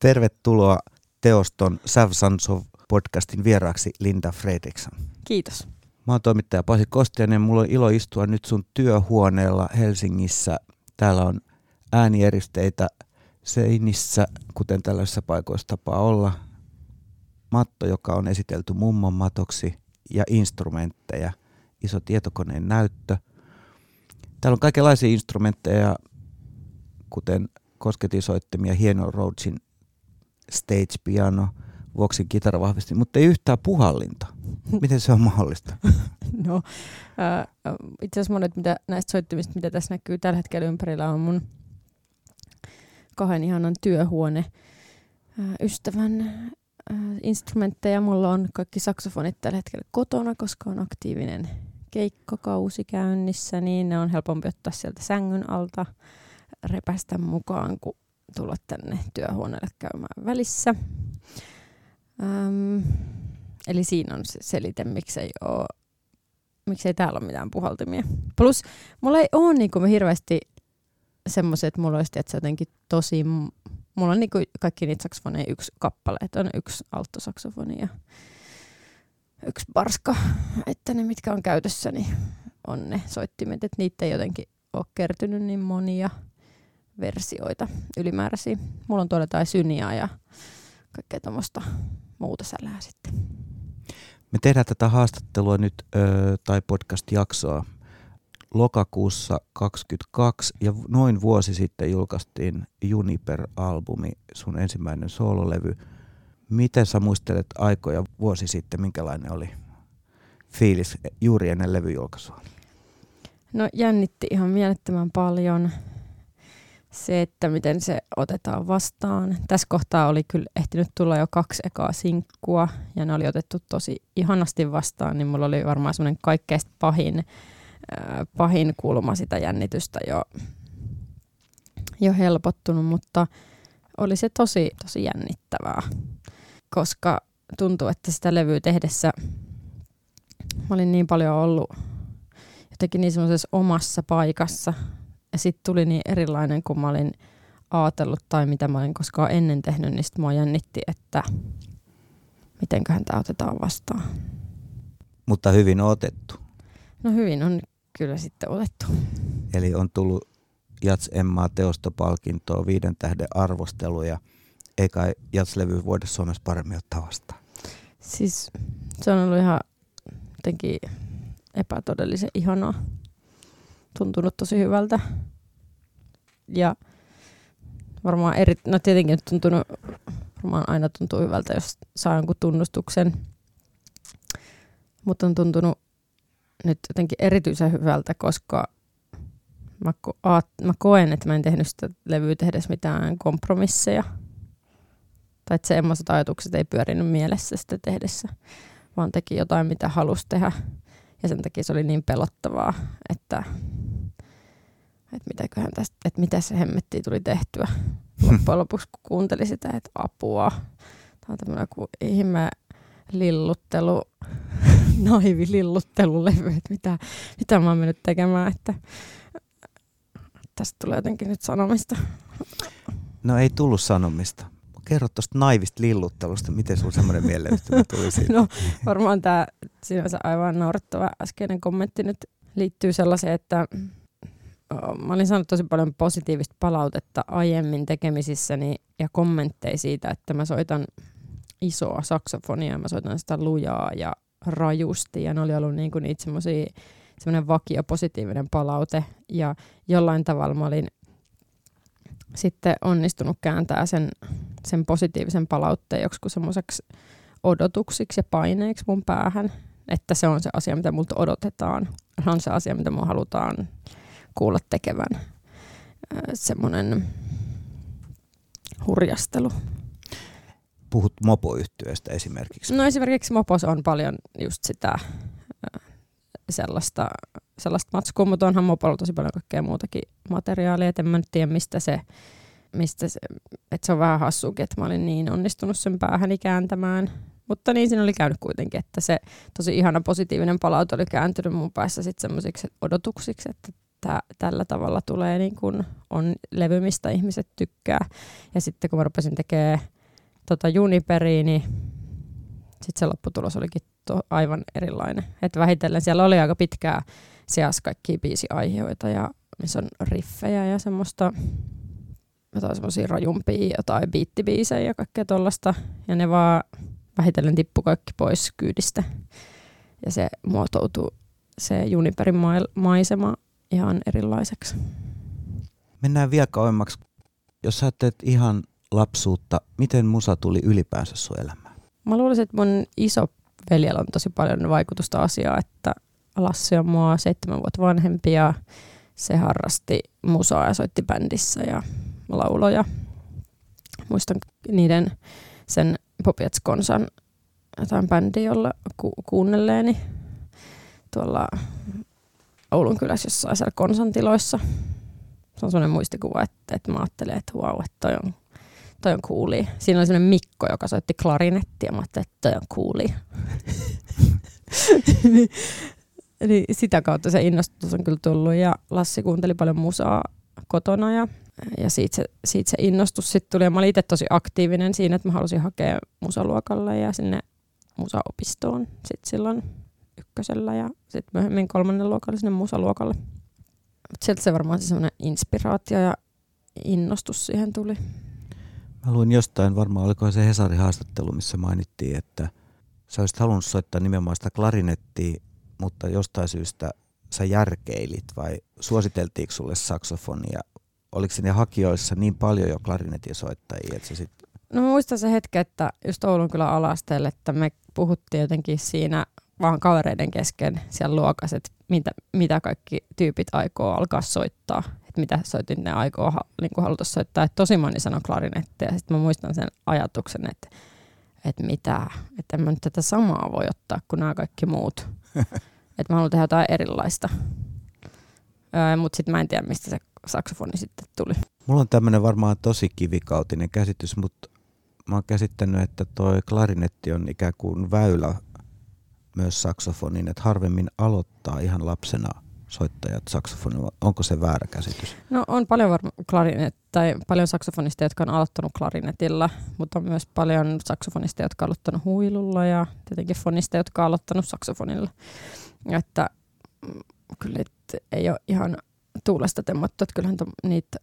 Tervetuloa Teoston Savsansov podcastin vieraaksi Linda Fredriksson. Kiitos. Mä oon toimittaja Pasi Kostianen. Mulla on ilo istua nyt sun työhuoneella Helsingissä. Täällä on äänieristeitä seinissä, kuten tällaisissa paikoissa tapaa olla. Matto, joka on esitelty mummon matoksi ja instrumentteja. Iso tietokoneen näyttö. Täällä on kaikenlaisia instrumentteja, kuten kosketisoittimia, hieno Rhodesin stage piano, Voxin kitaravahvisti, mutta ei yhtään puhallinta. Miten se on mahdollista? No, äh, itse asiassa monet mitä, näistä soittimista, mitä tässä näkyy tällä hetkellä ympärillä, on mun kahden ihanan työhuone äh, ystävän äh, instrumentteja. Mulla on kaikki saksofonit tällä hetkellä kotona, koska on aktiivinen keikkokausi käynnissä, niin ne on helpompi ottaa sieltä sängyn alta, repästä mukaan, kun tulla tänne työhuoneelle käymään välissä. Ähm, eli siinä on se selite, miksei, oo, miksei täällä ole mitään puhaltimia. Plus, mulla ei ole niinku hirveästi semmoiset, että mulla olisi että jotenkin tosi... Mulla on niinku kaikki niitä saksofoneja yksi kappale, että on yksi altosaksofoni ja yksi barska, että ne mitkä on käytössä, niin on ne soittimet, että niitä ei jotenkin ole kertynyt niin monia versioita ylimääräisiä. Mulla on tuolla jotain syniä ja kaikkea tuommoista muuta sälää sitten. Me tehdään tätä haastattelua nyt, ö, tai podcast-jaksoa, lokakuussa 2022 ja noin vuosi sitten julkaistiin Juniper-albumi, sun ensimmäinen soololevy. Miten sä muistelet aikoja vuosi sitten, minkälainen oli fiilis juuri ennen levyjulkaisua? No jännitti ihan mielettömän paljon se, että miten se otetaan vastaan. Tässä kohtaa oli kyllä ehtinyt tulla jo kaksi ekaa sinkkua ja ne oli otettu tosi ihanasti vastaan, niin mulla oli varmaan semmoinen kaikkein pahin, pahin kulma sitä jännitystä jo, jo helpottunut, mutta oli se tosi, tosi jännittävää, koska tuntuu, että sitä levyä tehdessä mä olin niin paljon ollut jotenkin niin semmoisessa omassa paikassa, sitten tuli niin erilainen kuin mä olin ajatellut tai mitä mä olin koskaan ennen tehnyt, niin sitten mua jännitti, että mitenköhän tämä otetaan vastaan. Mutta hyvin otettu. No hyvin on kyllä sitten otettu. Eli on tullut Jats Emmaa teostopalkintoa, viiden tähden arvosteluja. Eikä Jats-levy voida Suomessa paremmin ottaa vastaan. Siis se on ollut ihan jotenkin epätodellisen ihanaa tuntunut tosi hyvältä. Ja varmaan eri, no tietenkin tuntunut, varmaan aina tuntuu hyvältä, jos saa jonkun tunnustuksen. Mutta on tuntunut nyt jotenkin erityisen hyvältä, koska mä, ko- mä koen, että mä en tehnyt sitä levyä tehdessä mitään kompromisseja. Tai että semmoiset ajatukset ei pyörinyt mielessä sitä tehdessä, vaan teki jotain, mitä halusi tehdä. Ja sen takia se oli niin pelottavaa, että että mitäköhän tästä, että mitä se hemmetti tuli tehtyä. Loppujen lopuksi kun kuuntelin sitä, että apua. Tämä on tämmöinen kuin ihme lilluttelu, naivi lilluttelulevy, että mitä, mitä mä oon mennyt tekemään, että tästä tulee jotenkin nyt sanomista. No ei tullut sanomista. Kerro tuosta naivista lilluttelusta, miten sun semmoinen mieleyhtymä tuli siitä? No varmaan tämä sinänsä aivan naurettava äskeinen kommentti nyt liittyy sellaiseen, että mä olin saanut tosi paljon positiivista palautetta aiemmin tekemisissäni ja kommentteja siitä, että mä soitan isoa saksofonia, mä soitan sitä lujaa ja rajusti. Ja ne oli ollut niin kuin niitä semmoisia semmoinen vakio positiivinen palaute. Ja jollain tavalla mä olin sitten onnistunut kääntää sen, sen positiivisen palautteen joksikin semmoiseksi odotuksiksi ja paineiksi mun päähän, että se on se asia, mitä multa odotetaan. Se on se asia, mitä mun halutaan kuulla tekevän semmoinen hurjastelu. Puhut mopoyhtiöistä esimerkiksi. No esimerkiksi mopos on paljon just sitä sellaista, sellaista matskua, mutta onhan mopolla tosi paljon kaikkea muutakin materiaalia, et en mä nyt tiedä mistä se, mistä se, että se on vähän hassukin, että mä olin niin onnistunut sen päähäni kääntämään. Mutta niin siinä oli käynyt kuitenkin, että se tosi ihana positiivinen palaute oli kääntynyt mun päässä sitten semmoisiksi odotuksiksi, että että tällä tavalla tulee niin kun on levy, mistä ihmiset tykkää. Ja sitten kun mä rupesin tekemään tota Juniperiä, niin sitten se lopputulos olikin to, aivan erilainen. Että vähitellen siellä oli aika pitkää seas kaikkia biisiaiheita ja missä on riffejä ja semmoista jotain semmoisia rajumpia, jotain biittibiisejä ja kaikkea tollasta. Ja ne vaan vähitellen tippu kaikki pois kyydistä. Ja se muotoutui se Juniperin maisema ihan erilaiseksi. Mennään vielä kauemmaksi. Jos sä teet ihan lapsuutta, miten musa tuli ylipäänsä sun elämään? Mä luulisin, että mun iso veljellä on tosi paljon vaikutusta asiaa, että Lassi on mua seitsemän vuotta vanhempi ja se harrasti musaa ja soitti bändissä ja lauloja. Muistan niiden sen Popiets Konsan jotain bändiä, jolla ku- kuunnelleeni tuolla Oulun kylässä jossain siellä konsantiloissa. Se on sellainen muistikuva, että, että mä ajattelin, että vau, että toi on, toi on. Siinä oli sellainen Mikko, joka soitti klarinettia. Mä ajattelin, että toi on cooli. Eli sitä kautta se innostus on kyllä tullut ja Lassi kuunteli paljon musaa kotona ja, ja siitä, se, siitä se innostus sitten tuli. Ja mä olin itse tosi aktiivinen siinä, että mä halusin hakea musaluokalle ja sinne musaopistoon sitten silloin ykkösellä ja sitten myöhemmin kolmannen luokalle sinne musaluokalle. Mutta sieltä se varmaan se semmoinen inspiraatio ja innostus siihen tuli. Mä luin jostain, varmaan oliko se Hesarin haastattelu, missä mainittiin, että sä olisit halunnut soittaa nimenomaan sitä klarinettia, mutta jostain syystä sä järkeilit vai suositeltiinko sulle saksofonia? Oliko sinne hakijoissa niin paljon jo klarinetin soittajia, että se sit... No mä muistan se hetki, että just Oulun kyllä alasteelle, että me puhuttiin jotenkin siinä vaan kavereiden kesken siellä luokassa, että mitä, mitä kaikki tyypit aikoo alkaa soittaa. Että mitä soitin ne aikoo niin haluta soittaa. Että tosi moni sanoi klarinetti ja sitten mä muistan sen ajatuksen, että, että mitä, että en mä nyt tätä samaa voi ottaa kuin nämä kaikki muut. että mä haluan tehdä jotain erilaista. Öö, Mutta sitten mä en tiedä, mistä se saksofoni sitten tuli. Mulla on tämmöinen varmaan tosi kivikautinen käsitys, mutta mä oon käsittänyt, että toi klarinetti on ikään kuin väylä myös saksofonin, että harvemmin aloittaa ihan lapsena soittajat saksofonilla. Onko se väärä käsitys? No on paljon varma klarinet, tai paljon saksofonisteja, jotka on aloittanut klarinetilla, mutta on myös paljon saksofonisteja, jotka on aloittanut huilulla ja tietenkin fonisteja, jotka on aloittanut saksofonilla. Että mm, kyllä ei ole ihan tuulesta temmattu, että kyllähän to, niitä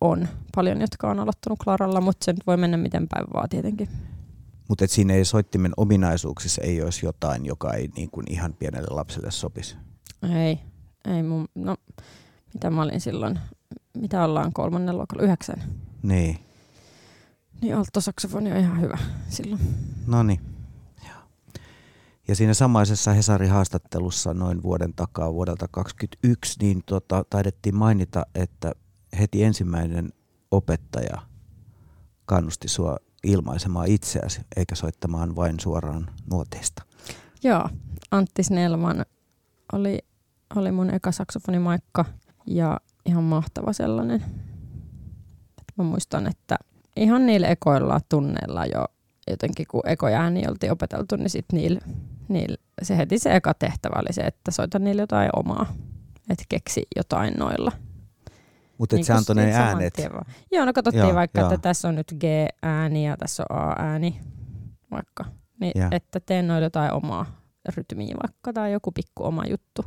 on paljon, jotka on aloittanut klaralla, mutta se voi mennä miten päin vaan tietenkin. Mutta siinä ei soittimen ominaisuuksissa ei olisi jotain, joka ei niin kuin ihan pienelle lapselle sopisi. Ei, ei mun, no mitä mä olin silloin, mitä ollaan kolmannen luokalla, yhdeksän. Niin. Niin alttosaksofoni on ihan hyvä silloin. No niin. Ja siinä samaisessa Hesarin haastattelussa noin vuoden takaa vuodelta 2021, niin tota, taidettiin mainita, että heti ensimmäinen opettaja kannusti sua ilmaisemaan itseäsi, eikä soittamaan vain suoraan nuoteista. Joo, Antti Snellman oli, oli mun eka saksofonimaikka ja ihan mahtava sellainen. Mä muistan, että ihan niillä ekoilla tunneilla jo jotenkin kun ekoja ääni oltiin opeteltu, niin sitten niillä, niillä, se heti se eka tehtävä oli se, että soita niille jotain omaa, että keksi jotain noilla. Mutta niin se antoi ne äänet. Joo, no katsottiin joo, vaikka, joo. että tässä on nyt G-ääni ja tässä on A-ääni vaikka. Niin, että teen noin jotain omaa rytmiä vaikka tai joku pikku oma juttu.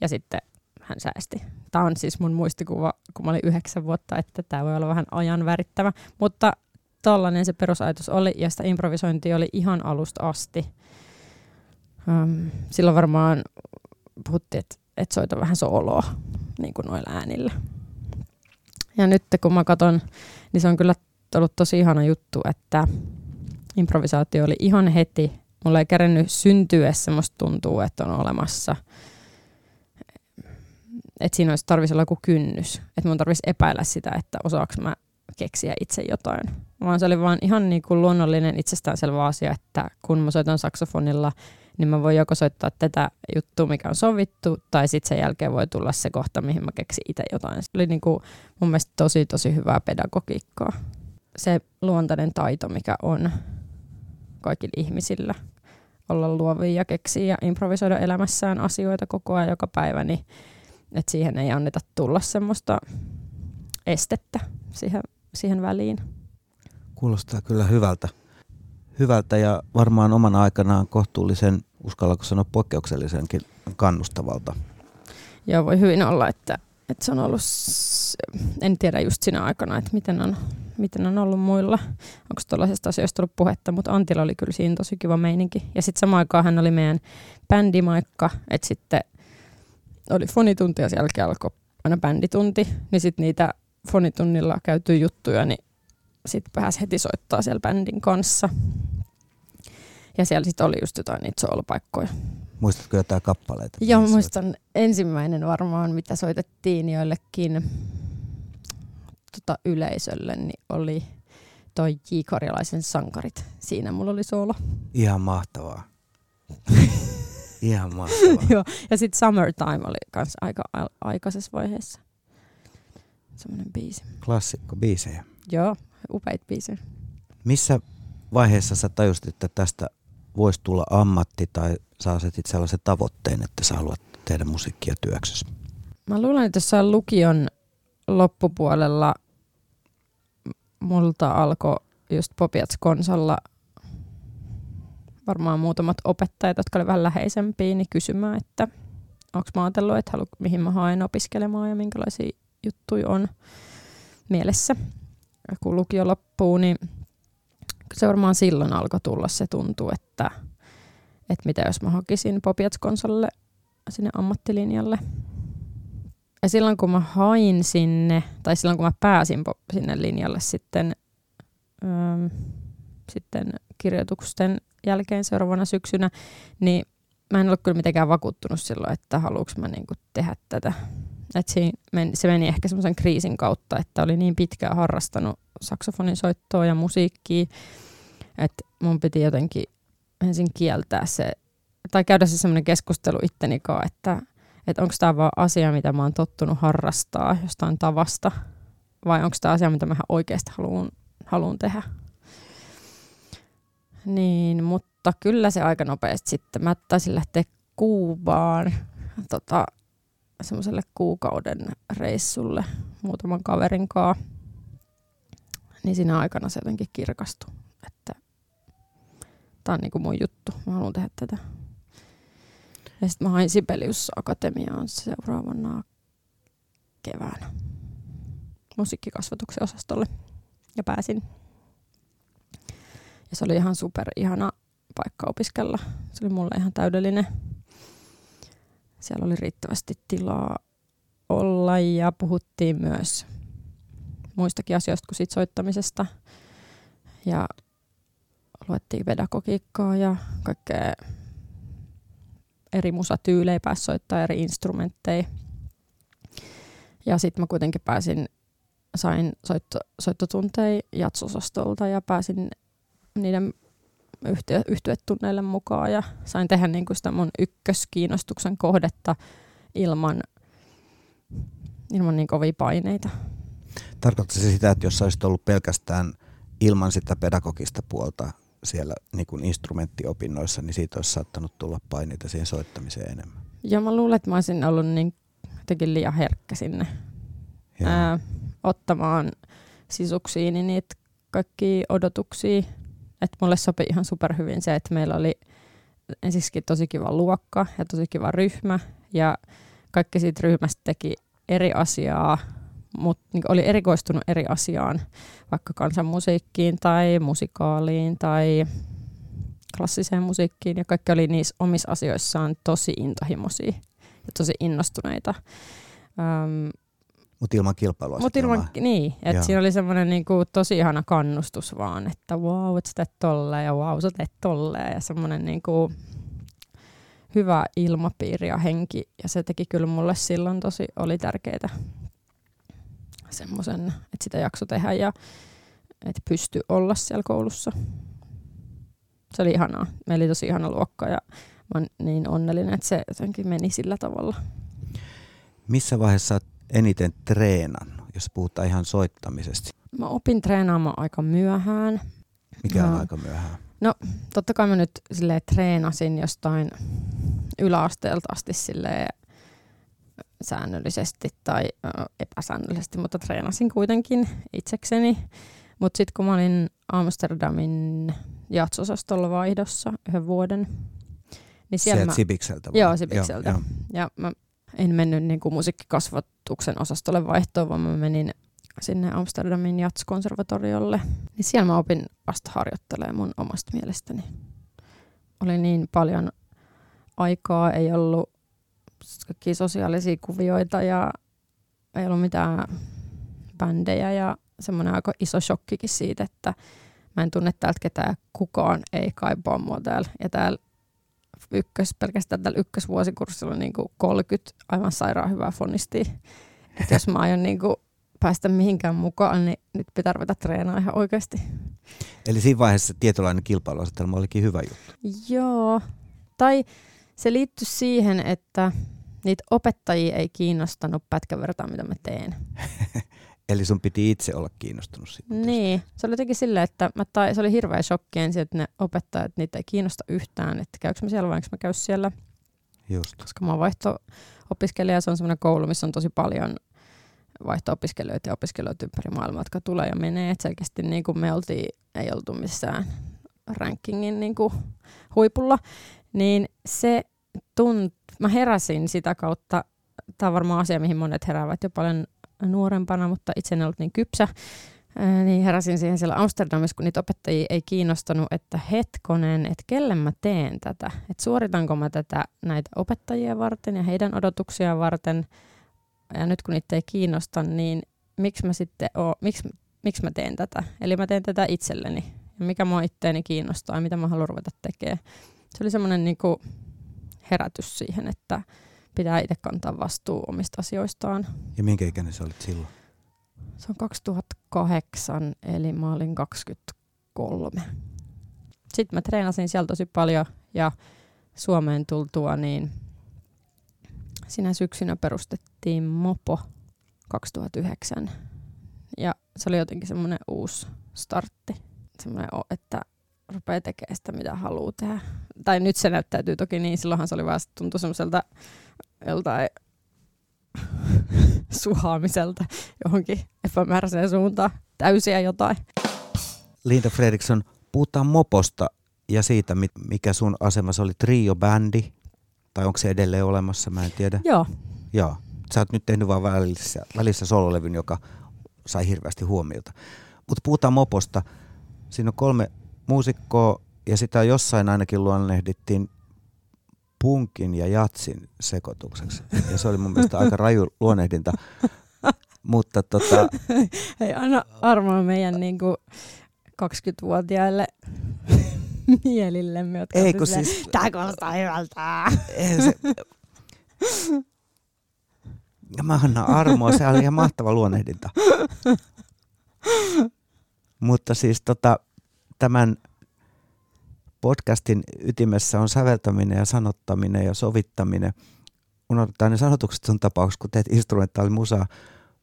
Ja sitten hän säästi. Tämä on siis mun muistikuva, kun mä olin yhdeksän vuotta, että tämä voi olla vähän ajan värittävä. Mutta tollainen se perusajatus oli ja sitä improvisointia oli ihan alusta asti. Um, silloin varmaan puhuttiin, että et soita vähän sooloa niin kuin noilla äänillä. Ja nyt kun mä katson, niin se on kyllä ollut tosi ihana juttu, että improvisaatio oli ihan heti. Mulla ei kerennyt syntyessä, musta tuntuu, että on olemassa. Että siinä olisi tarvitsisi olla joku kynnys. Että mun tarvitsisi epäillä sitä, että osaako mä keksiä itse jotain. Vaan se oli vaan ihan niin kuin luonnollinen itsestäänselvä asia, että kun mä soitan saksofonilla, niin mä voin joko soittaa tätä juttua, mikä on sovittu, tai sitten sen jälkeen voi tulla se kohta, mihin mä keksin itse jotain. Se oli niin kuin mun mielestä tosi, tosi hyvää pedagogiikkaa. Se luontainen taito, mikä on kaikilla ihmisillä, olla luovia ja keksiä ja improvisoida elämässään asioita koko ajan joka päivä, niin että siihen ei anneta tulla semmoista estettä siihen, siihen väliin. Kuulostaa kyllä hyvältä. Hyvältä ja varmaan oman aikanaan kohtuullisen, uskallanko sanoa poikkeuksellisenkin kannustavalta. Joo, voi hyvin olla, että, että se on ollut, en tiedä just siinä aikana, että miten on, miten on ollut muilla. Onko tuollaisesta asioista ollut puhetta, mutta Antilla oli kyllä siinä tosi kiva meininki. Ja sitten samaan aikaan hän oli meidän bändimaikka, että sitten oli fonitunti ja sen jälkeen alkoi aina bänditunti, niin sitten niitä fonitunnilla käytyy juttuja, niin sitten pääsi heti soittaa siellä bändin kanssa. Ja siellä sitten oli just jotain niitä soolopaikkoja. Muistatko jotain kappaleita? Joo, muistan ensimmäinen varmaan, mitä soitettiin joillekin tota, yleisölle, niin oli toi J. Karjalaisen sankarit. Siinä mulla oli soolo. Ihan mahtavaa. Ihan mahtavaa. Joo, ja sitten Summertime oli kans aika aikaisessa vaiheessa. Semmoinen biisi. Klassikko biisejä. Joo, upeit biisejä. Missä vaiheessa sä tajusit, että tästä voisi tulla ammatti tai sä asetit sellaisen tavoitteen, että sä haluat tehdä musiikkia työksessä? Mä luulen, että jossain lukion loppupuolella multa alkoi just Popiats konsolla varmaan muutamat opettajat, jotka olivat vähän läheisempiä, niin kysymään, että onko mä ajatellut, että halu, mihin mä haen opiskelemaan ja minkälaisia juttuja on mielessä. Kun lukio loppuu, niin se varmaan silloin alkoi tulla se tuntuu, että, että mitä jos mä hakisin Popiats-konsolle sinne ammattilinjalle. Ja silloin kun mä hain sinne, tai silloin kun mä pääsin sinne linjalle sitten, ähm, sitten kirjoitusten jälkeen seuraavana syksynä, niin mä en ollut kyllä mitenkään vakuuttunut silloin, että haluuks mä niinku tehdä tätä. Et se, meni, se meni ehkä semmoisen kriisin kautta, että oli niin pitkään harrastanut saksofonin soittoa ja musiikkia, että mun piti jotenkin ensin kieltää se, tai käydä se semmoinen keskustelu itteni kanssa, että, että onko tämä vaan asia, mitä mä oon tottunut harrastaa jostain tavasta, vai onko tämä asia, mitä mä oikeasti haluan, haluan tehdä. Niin, mutta kyllä se aika nopeasti sitten. Mä taisin lähteä Kuubaan tota, semmoiselle kuukauden reissulle muutaman kaverin kanssa. Niin siinä aikana se jotenkin kirkastui, että tämä on niinku mun juttu, mä haluan tehdä tätä. Ja sitten mä hain Sibelius Akatemiaan seuraavana keväänä musiikkikasvatuksen osastolle ja pääsin ja se oli ihan super ihana paikka opiskella. Se oli mulle ihan täydellinen. Siellä oli riittävästi tilaa olla ja puhuttiin myös muistakin asioista kuin siitä soittamisesta. Ja luettiin pedagogiikkaa ja kaikkea eri musatyylejä pääsi soittaa eri instrumentteja. Ja sitten mä kuitenkin pääsin, sain soitto, soittotunteja jatsosostolta ja pääsin niiden yhtiö, yhtyetunneille mukaan ja sain tehdä niin kuin sitä mun ykköskiinnostuksen kohdetta ilman, ilman niin kovia paineita. Tarkoittaa se sitä, että jos olisit ollut pelkästään ilman sitä pedagogista puolta siellä niin kuin instrumenttiopinnoissa, niin siitä olisi saattanut tulla paineita siihen soittamiseen enemmän. Joo, mä luulen, että mä olisin ollut niin jotenkin liian herkkä sinne ää, ottamaan sisuksiini niitä kaikki odotuksia että mulle sopi ihan superhyvin se, että meillä oli ensisikin tosi kiva luokka ja tosi kiva ryhmä ja kaikki siitä ryhmästä teki eri asiaa, mutta niin oli erikoistunut eri asiaan, vaikka kansanmusiikkiin tai musikaaliin tai klassiseen musiikkiin ja kaikki oli niissä omissa asioissaan tosi intohimoisia ja tosi innostuneita. Um, mutta ilman kilpailua. Mutta ilman, niin, että siinä oli semmoinen niinku tosi ihana kannustus vaan, että wow, että sä teet tolleen ja wow, sä teet tolleen ja semmoinen niinku hyvä ilmapiiri ja henki ja se teki kyllä mulle silloin tosi, oli tärkeää semmoisen, että sitä jakso tehdä ja että pysty olla siellä koulussa. Se oli ihanaa. Meillä oli tosi ihana luokka ja mä oon niin onnellinen, että se jotenkin meni sillä tavalla. Missä vaiheessa eniten treenannut, jos puhutaan ihan soittamisesta? Mä opin treenaamaan aika myöhään. Mikä on no. aika myöhään? No totta kai mä nyt sille treenasin jostain yläasteelta asti silleen, säännöllisesti tai ö, epäsäännöllisesti, mutta treenasin kuitenkin itsekseni. Mutta sitten kun mä olin Amsterdamin jatsosastolla vaihdossa yhden vuoden, niin siellä Sieltä mä, Sibikseltä vai? Joo, Sibikseltä. Joo, ja mä en mennyt niin kuin musiikkikasvatuksen osastolle vaihtoon, vaan mä menin sinne Amsterdamin jatskonservatoriolle. Niin siellä mä opin vasta harjoittelemaan mun omasta mielestäni. Oli niin paljon aikaa, ei ollut kaikkia sosiaalisia kuvioita ja ei ollut mitään bändejä ja semmoinen aika iso shokkikin siitä, että mä en tunne täältä ketään, kukaan ei kaipaa mua täällä. Ja täällä ykkös, pelkästään tällä ykkösvuosikurssilla niin kuin 30 aivan sairaan hyvää fonistia. Et jos mä aion niin kuin päästä mihinkään mukaan, niin nyt pitää ruveta treenaamaan ihan oikeasti. Eli siinä vaiheessa tietynlainen kilpailuasetelma olikin hyvä juttu. Joo. Tai se liittyy siihen, että niitä opettajia ei kiinnostanut pätkän mitä mä teen. Eli sun piti itse olla kiinnostunut siitä. Niin, se oli jotenkin silleen, että mä tai, se oli hirveä shokki ensin, että ne opettajat, niitä ei kiinnosta yhtään, että käykö mä siellä vai enkö mä käy siellä. Just. Koska mä oon vaihto-opiskelija, se on semmoinen koulu, missä on tosi paljon vaihto-opiskelijoita ja opiskelijoita ympäri maailmaa, jotka tulee ja menee. Et selkeästi niin kuin me oltiin, ei oltu missään rankingin niin kuin huipulla, niin se tunt, mä heräsin sitä kautta, tämä on varmaan asia, mihin monet heräävät jo paljon nuorempana, mutta itse en ollut niin kypsä, niin heräsin siihen siellä Amsterdamissa, kun niitä opettajia ei kiinnostanut, että hetkonen, että kelle mä teen tätä, että suoritanko mä tätä näitä opettajia varten ja heidän odotuksia varten, ja nyt kun niitä ei kiinnosta, niin miksi mä sitten oo, miksi, miksi mä teen tätä? Eli mä teen tätä itselleni, ja mikä mua itteeni kiinnostaa ja mitä mä haluan ruveta tekemään. Se oli semmoinen niinku herätys siihen, että pitää itse kantaa vastuu omista asioistaan. Ja minkä ikäinen sä olit silloin? Se on 2008, eli mä olin 23. Sitten mä treenasin siellä tosi paljon ja Suomeen tultua, niin sinä syksynä perustettiin Mopo 2009. Ja se oli jotenkin semmoinen uusi startti. Semmoinen, että rupeaa tekemään sitä, mitä haluaa tehdä. Tai nyt se näyttäytyy toki niin, silloinhan se oli vaan tuntui semmoiselta joltain suhaamiselta johonkin epämääräiseen suuntaan. Täysiä jotain. Linda Fredriksson, puhutaan moposta ja siitä, mikä sun asemassa oli trio-bändi, tai onko se edelleen olemassa, mä en tiedä. Joo. Joo. Sä oot nyt tehnyt vaan välissä, välissä sololevyn, joka sai hirveästi huomiota. Mutta puhutaan moposta. Siinä on kolme muusikkoa ja sitä jossain ainakin luonnehdittiin punkin ja jatsin sekoitukseksi. Ja se oli mun mielestä aika raju luonnehdinta. Mutta tota... Hei, anna armoa meidän niin kuin 20-vuotiaille mielillemme, jotka Ei, kun siis... Tää kuulostaa hyvältä. Eihän se... Ja mä annan armoa, se oli ihan mahtava luonnehdinta. Mutta siis tota, tämän podcastin ytimessä on säveltäminen ja sanottaminen ja sovittaminen. Unohdetaan ne sanotukset sun tapauksessa, kun teet instrumentaalimusaa.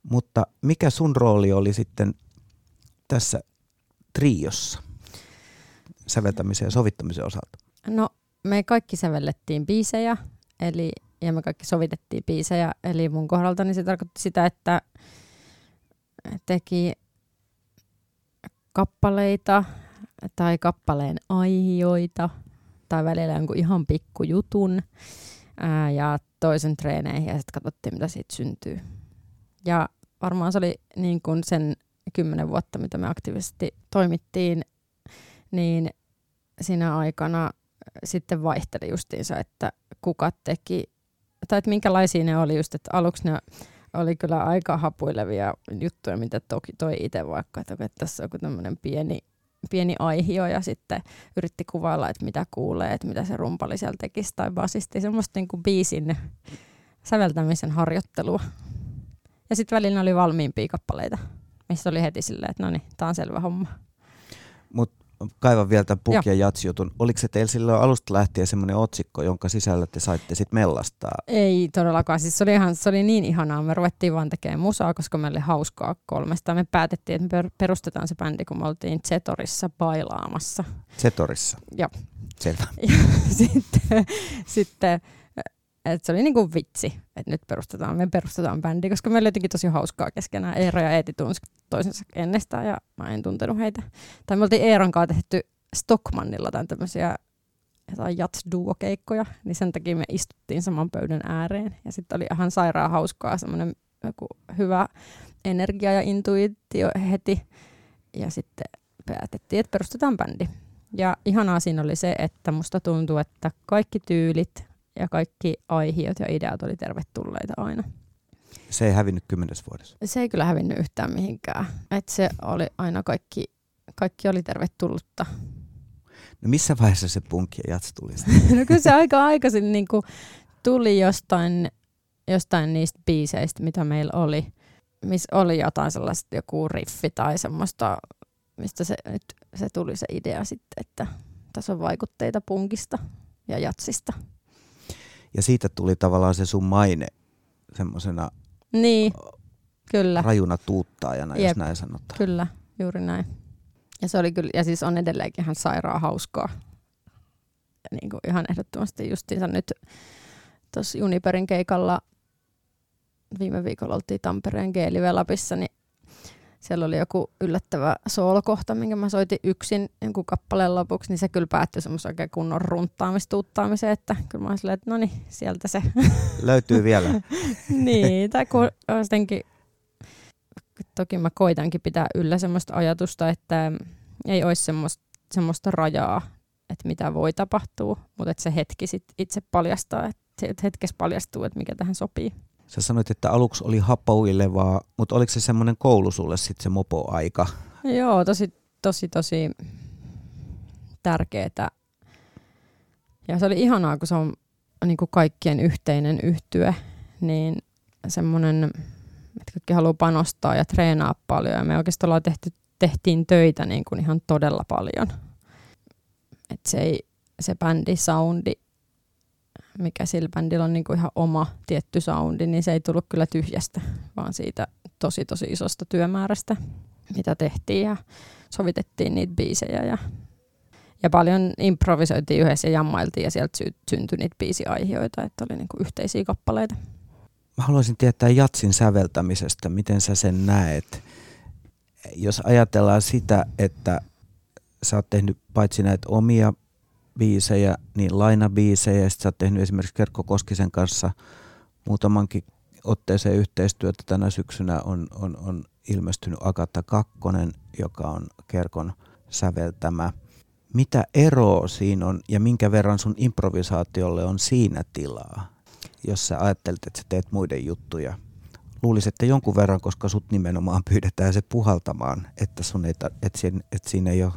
Mutta mikä sun rooli oli sitten tässä triossa säveltämisen ja sovittamisen osalta? No, me kaikki sävellettiin biisejä, eli, ja me kaikki sovitettiin biisejä, eli mun kohdaltani se tarkoitti sitä, että teki kappaleita tai kappaleen aihioita tai välillä jonkun ihan pikkujutun ää, ja toisen treeneihin ja sitten katsottiin, mitä siitä syntyy. Ja varmaan se oli niin kuin sen kymmenen vuotta, mitä me aktiivisesti toimittiin, niin siinä aikana sitten vaihteli justiinsa, että kuka teki, tai että minkälaisia ne oli just, että aluksi ne oli kyllä aika hapuilevia juttuja, mitä toki toi itse vaikka, että, tässä on tämmöinen pieni, pieni aihio ja sitten yritti kuvailla, että mitä kuulee, että mitä se rumpali siellä tekisi tai basisti, semmoista niin kuin biisin säveltämisen harjoittelua. Ja sitten välillä oli valmiimpia kappaleita, missä oli heti silleen, että no niin, tää on selvä homma. Mutta kaivan vielä tämän puk- ja jats-jutun. Oliko se teillä silloin alusta lähtien semmoinen otsikko, jonka sisällä te saitte sitten mellastaa? Ei todellakaan. Siis se, oli ihan, se oli niin ihanaa. Me ruvettiin vaan tekemään musaa, koska meille hauskaa kolmesta. Me päätettiin, että me perustetaan se bändi, kun me oltiin Zetorissa bailaamassa. Zetorissa? Joo. Selvä. Ja sitten, sitten että se oli niinku vitsi, että nyt perustetaan, me perustetaan bändi, koska meillä oli jotenkin tosi hauskaa keskenään. Eero ja Eeti tunsi toisensa ennestään ja mä en tuntenut heitä. Tai me oltiin Eeron kanssa tehty Stockmannilla tai tämmöisiä jotain jats keikkoja niin sen takia me istuttiin saman pöydän ääreen. Ja sitten oli ihan sairaan hauskaa, semmoinen hyvä energia ja intuitio heti. Ja sitten päätettiin, että perustetaan bändi. Ja ihanaa siinä oli se, että musta tuntuu, että kaikki tyylit ja kaikki aihiot ja ideat oli tervetulleita aina. Se ei hävinnyt kymmenes vuodessa? Se ei kyllä hävinnyt yhtään mihinkään. Et se oli aina kaikki, kaikki oli tervetullutta. No missä vaiheessa se punkki ja jats tuli? no kyllä se aika aikaisin niin kuin tuli jostain, jostain niistä biiseistä, mitä meillä oli. Missä oli jotain sellaista joku riffi tai semmoista, mistä se, nyt, se tuli se idea sitten, että tässä on vaikutteita punkista ja jatsista. Ja siitä tuli tavallaan se sun maine semmoisena niin, kyllä. rajuna tuuttaajana, Jep, jos näin sanotaan. Kyllä, juuri näin. Ja se oli kyllä, ja siis on edelleenkin ihan sairaan hauskaa. Ja niin kuin ihan ehdottomasti justiinsa nyt tuossa Juniperin keikalla viime viikolla oltiin Tampereen g Lapissa, niin siellä oli joku yllättävä soolokohta, minkä mä soitin yksin jonkun kappaleen lopuksi, niin se kyllä päättyi semmoisen oikein kunnon runttaamistuuttaamiseen, että kyllä mä olin silleen, että no niin, sieltä se. Löytyy vielä. niin, tai kun jotenkin, toki mä koitankin pitää yllä semmoista ajatusta, että ei olisi semmoista, semmoista rajaa, että mitä voi tapahtua, mutta että se hetki sit itse paljastaa, että hetkessä paljastuu, että mikä tähän sopii. Sä sanoit, että aluksi oli hapoilevaa, mutta oliko se semmoinen koulu sulle sitten se mopo-aika? Joo, tosi, tosi, tosi tärkeää. Ja se oli ihanaa, kun se on niin kuin kaikkien yhteinen yhtye, niin semmoinen, että kaikki haluaa panostaa ja treenaa paljon. Ja me oikeastaan ollaan tehty, tehtiin töitä niin kuin ihan todella paljon. Et se, ei, se bändi soundi mikä sillä bändillä on niin kuin ihan oma tietty soundi, niin se ei tullut kyllä tyhjästä, vaan siitä tosi tosi isosta työmäärästä, mitä tehtiin ja sovitettiin niitä biisejä ja, ja paljon improvisoitiin yhdessä ja jammailtiin ja sieltä sy- syntyi niitä biisiaiheita, että oli niin kuin yhteisiä kappaleita. Mä haluaisin tietää Jatsin säveltämisestä, miten sä sen näet? Jos ajatellaan sitä, että sä oot tehnyt paitsi näitä omia biisejä, niin lainabiisejä. Ja sä oot tehnyt esimerkiksi Kerkko Koskisen kanssa muutamankin otteeseen yhteistyötä. Tänä syksynä on, on, on ilmestynyt Agatha Kakkonen, joka on Kerkon säveltämä. Mitä eroa siinä on ja minkä verran sun improvisaatiolle on siinä tilaa, jos sä ajattelet, että sä teet muiden juttuja? Luulisin, että jonkun verran, koska sut nimenomaan pyydetään se puhaltamaan, että, sun ei, että, siinä, että siinä ei ole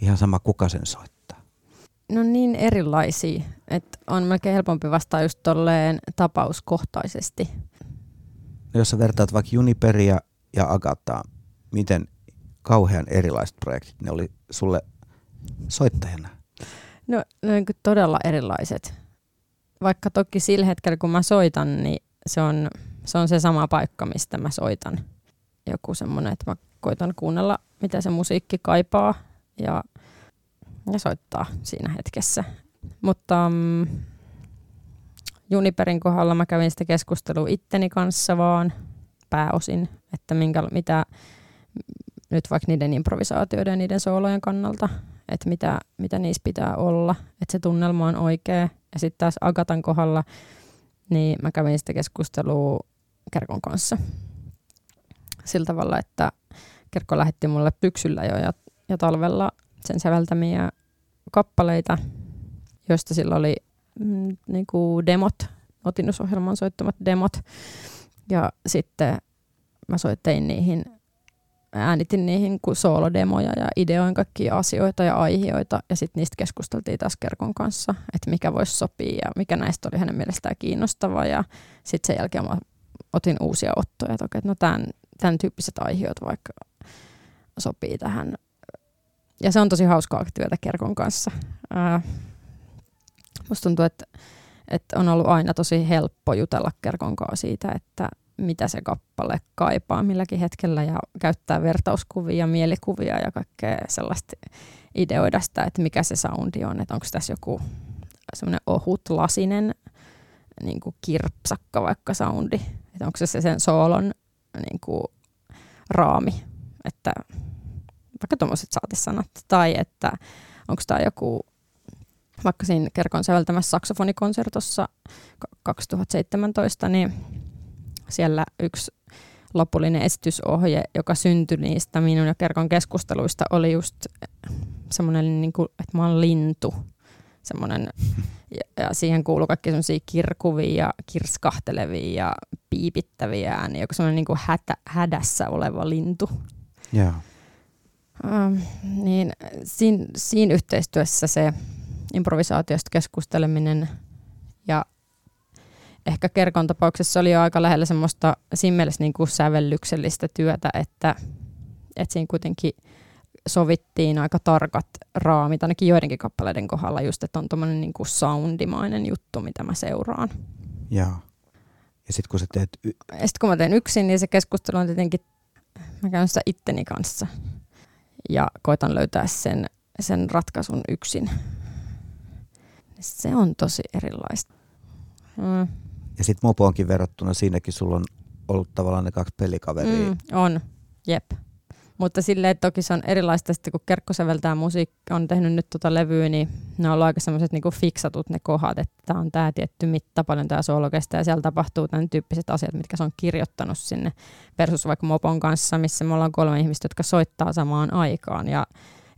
ihan sama kuka sen no niin erilaisia, että on melkein helpompi vastaa just tolleen tapauskohtaisesti. No jos sä vertaat vaikka Juniperia ja Agataa, miten kauhean erilaiset projektit ne oli sulle soittajana? No ne on todella erilaiset. Vaikka toki sillä hetkellä kun mä soitan, niin se on se, on se sama paikka, mistä mä soitan. Joku semmoinen, että mä koitan kuunnella, mitä se musiikki kaipaa ja ja soittaa siinä hetkessä. Mutta um, Juniperin kohdalla mä kävin sitä keskustelua itteni kanssa vaan pääosin, että minkä, mitä nyt vaikka niiden improvisaatioiden ja niiden soolojen kannalta, että mitä, mitä niissä pitää olla, että se tunnelma on oikea. Ja sitten taas Agatan kohdalla, niin mä kävin sitä keskustelua Kerkon kanssa sillä tavalla, että Kerkko lähetti mulle pyksyllä jo ja, ja talvella sen säveltämiä kappaleita, joista sillä oli mm, niin kuin demot, otinnusohjelman soittamat demot. Ja sitten mä soittein niihin, äänitin niihin soolodemoja ja ideoin kaikkia asioita ja aiheita. Ja sitten niistä keskusteltiin taas Kerkon kanssa, että mikä voisi sopia ja mikä näistä oli hänen mielestään kiinnostavaa. Ja sitten sen jälkeen mä otin uusia ottoja, että, että no tämän, tämän tyyppiset aiheet vaikka sopii tähän ja se on tosi hauskaa työtä Kerkon kanssa. Ää, musta tuntuu, että, että on ollut aina tosi helppo jutella Kerkon kanssa siitä, että mitä se kappale kaipaa milläkin hetkellä ja käyttää vertauskuvia, mielikuvia ja kaikkea sellaista ideoida sitä, että mikä se soundi on, että onko tässä joku semmoinen ohut lasinen niin kuin kirpsakka vaikka soundi. Että onko se, se sen soolon niin kuin raami, että vaikka tuommoiset saatesanat, tai että onko tämä joku, vaikka siinä Kerkon säveltämässä saksofonikonsertossa 2017, niin siellä yksi lopullinen esitysohje, joka syntyi niistä minun ja Kerkon keskusteluista, oli just semmoinen, niin kuin, että mä oon lintu. Semmoinen, ja, ja siihen kuuluu kaikki semmoisia kirkuvia ja kirskahtelevia ja piipittäviä ääniä, joku semmoinen niin kuin hätä, hädässä oleva lintu. Yeah. Ähm, niin siinä, siinä yhteistyössä se improvisaatiosta keskusteleminen ja ehkä Kerkon tapauksessa oli jo aika lähellä semmoista siinä mielessä niin kuin sävellyksellistä työtä, että, että siinä kuitenkin sovittiin aika tarkat raamit, ainakin joidenkin kappaleiden kohdalla just, että on tuommoinen niin kuin soundimainen juttu, mitä mä seuraan. Jaa. Ja sitten kun sä teet... Y- ja sitten kun mä teen yksin, niin se keskustelu on tietenkin, mä käyn sitä itteni kanssa ja koitan löytää sen, sen ratkaisun yksin. Se on tosi erilaista. Mm. Ja sitten Mopoonkin verrattuna siinäkin sulla on ollut tavallaan ne kaksi pelikaveria. Mm, on, jep. Mutta silleen toki se on erilaista, sitten kun Kerkko säveltää musiikkia, on tehnyt nyt tuota levyä, niin ne on ollut aika semmoiset niin fiksatut ne kohdat, että tämä on tämä tietty mitta, paljon tämä soolo kestää, ja siellä tapahtuu tämän tyyppiset asiat, mitkä se on kirjoittanut sinne, versus vaikka Mopon kanssa, missä me ollaan kolme ihmistä, jotka soittaa samaan aikaan, ja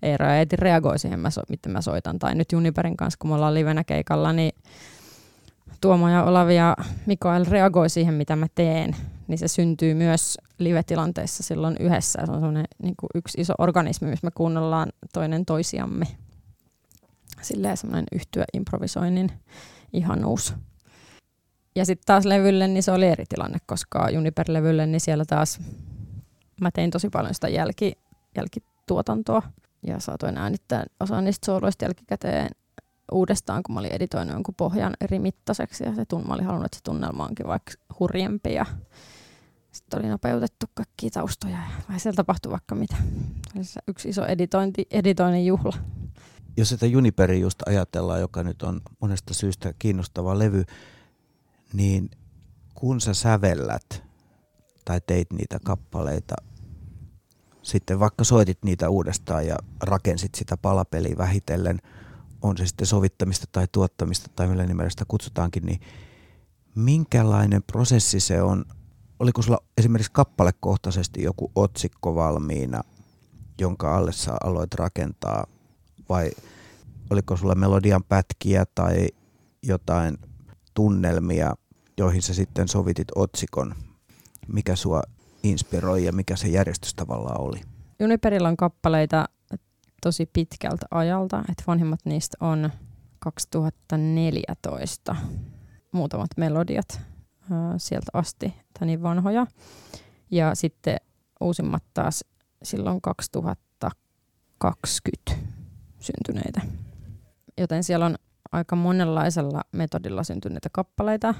Eero ja Eeti reagoi siihen, miten mä soitan, tai nyt Juniperin kanssa, kun me ollaan livenä keikalla, niin Tuomo ja Olavi ja Mikael reagoi siihen, mitä mä teen, niin se syntyy myös live-tilanteessa silloin yhdessä. Se on semmoinen niin kuin yksi iso organismi, missä me kuunnellaan toinen toisiamme. Silleen semmoinen yhtyä improvisoinnin ihanuus. Ja sitten taas levylle, niin se oli eri tilanne, koska Juniper-levylle, niin siellä taas mä tein tosi paljon sitä jälki, jälkituotantoa ja saatoin äänittää osa niistä sooloista jälkikäteen uudestaan, kun mä olin editoinut jonkun pohjan eri mittaiseksi ja se tun, mä olin halunnut, että se tunnelma onkin vaikka hurjempi ja sitten oli nopeutettu kaikkia taustoja ja vai siellä tapahtui vaikka mitä. Se yksi iso editointi, editoinnin juhla. Jos sitä Juniperi just ajatellaan, joka nyt on monesta syystä kiinnostava levy, niin kun sä sävellät tai teit niitä kappaleita, sitten vaikka soitit niitä uudestaan ja rakensit sitä palapeliä vähitellen – on se sitten sovittamista tai tuottamista tai millä nimellä sitä kutsutaankin, niin minkälainen prosessi se on? Oliko sulla esimerkiksi kappalekohtaisesti joku otsikko valmiina, jonka alle sä aloit rakentaa, vai oliko sulla melodian pätkiä tai jotain tunnelmia, joihin sä sitten sovitit otsikon? Mikä sua inspiroi ja mikä se järjestys tavallaan oli? Juniperilla on kappaleita, tosi pitkältä ajalta, että vanhimmat niistä on 2014 muutamat melodiat sieltä asti, tai niin vanhoja. Ja sitten uusimmat taas silloin 2020 syntyneitä. Joten siellä on aika monenlaisella metodilla syntyneitä kappaleita.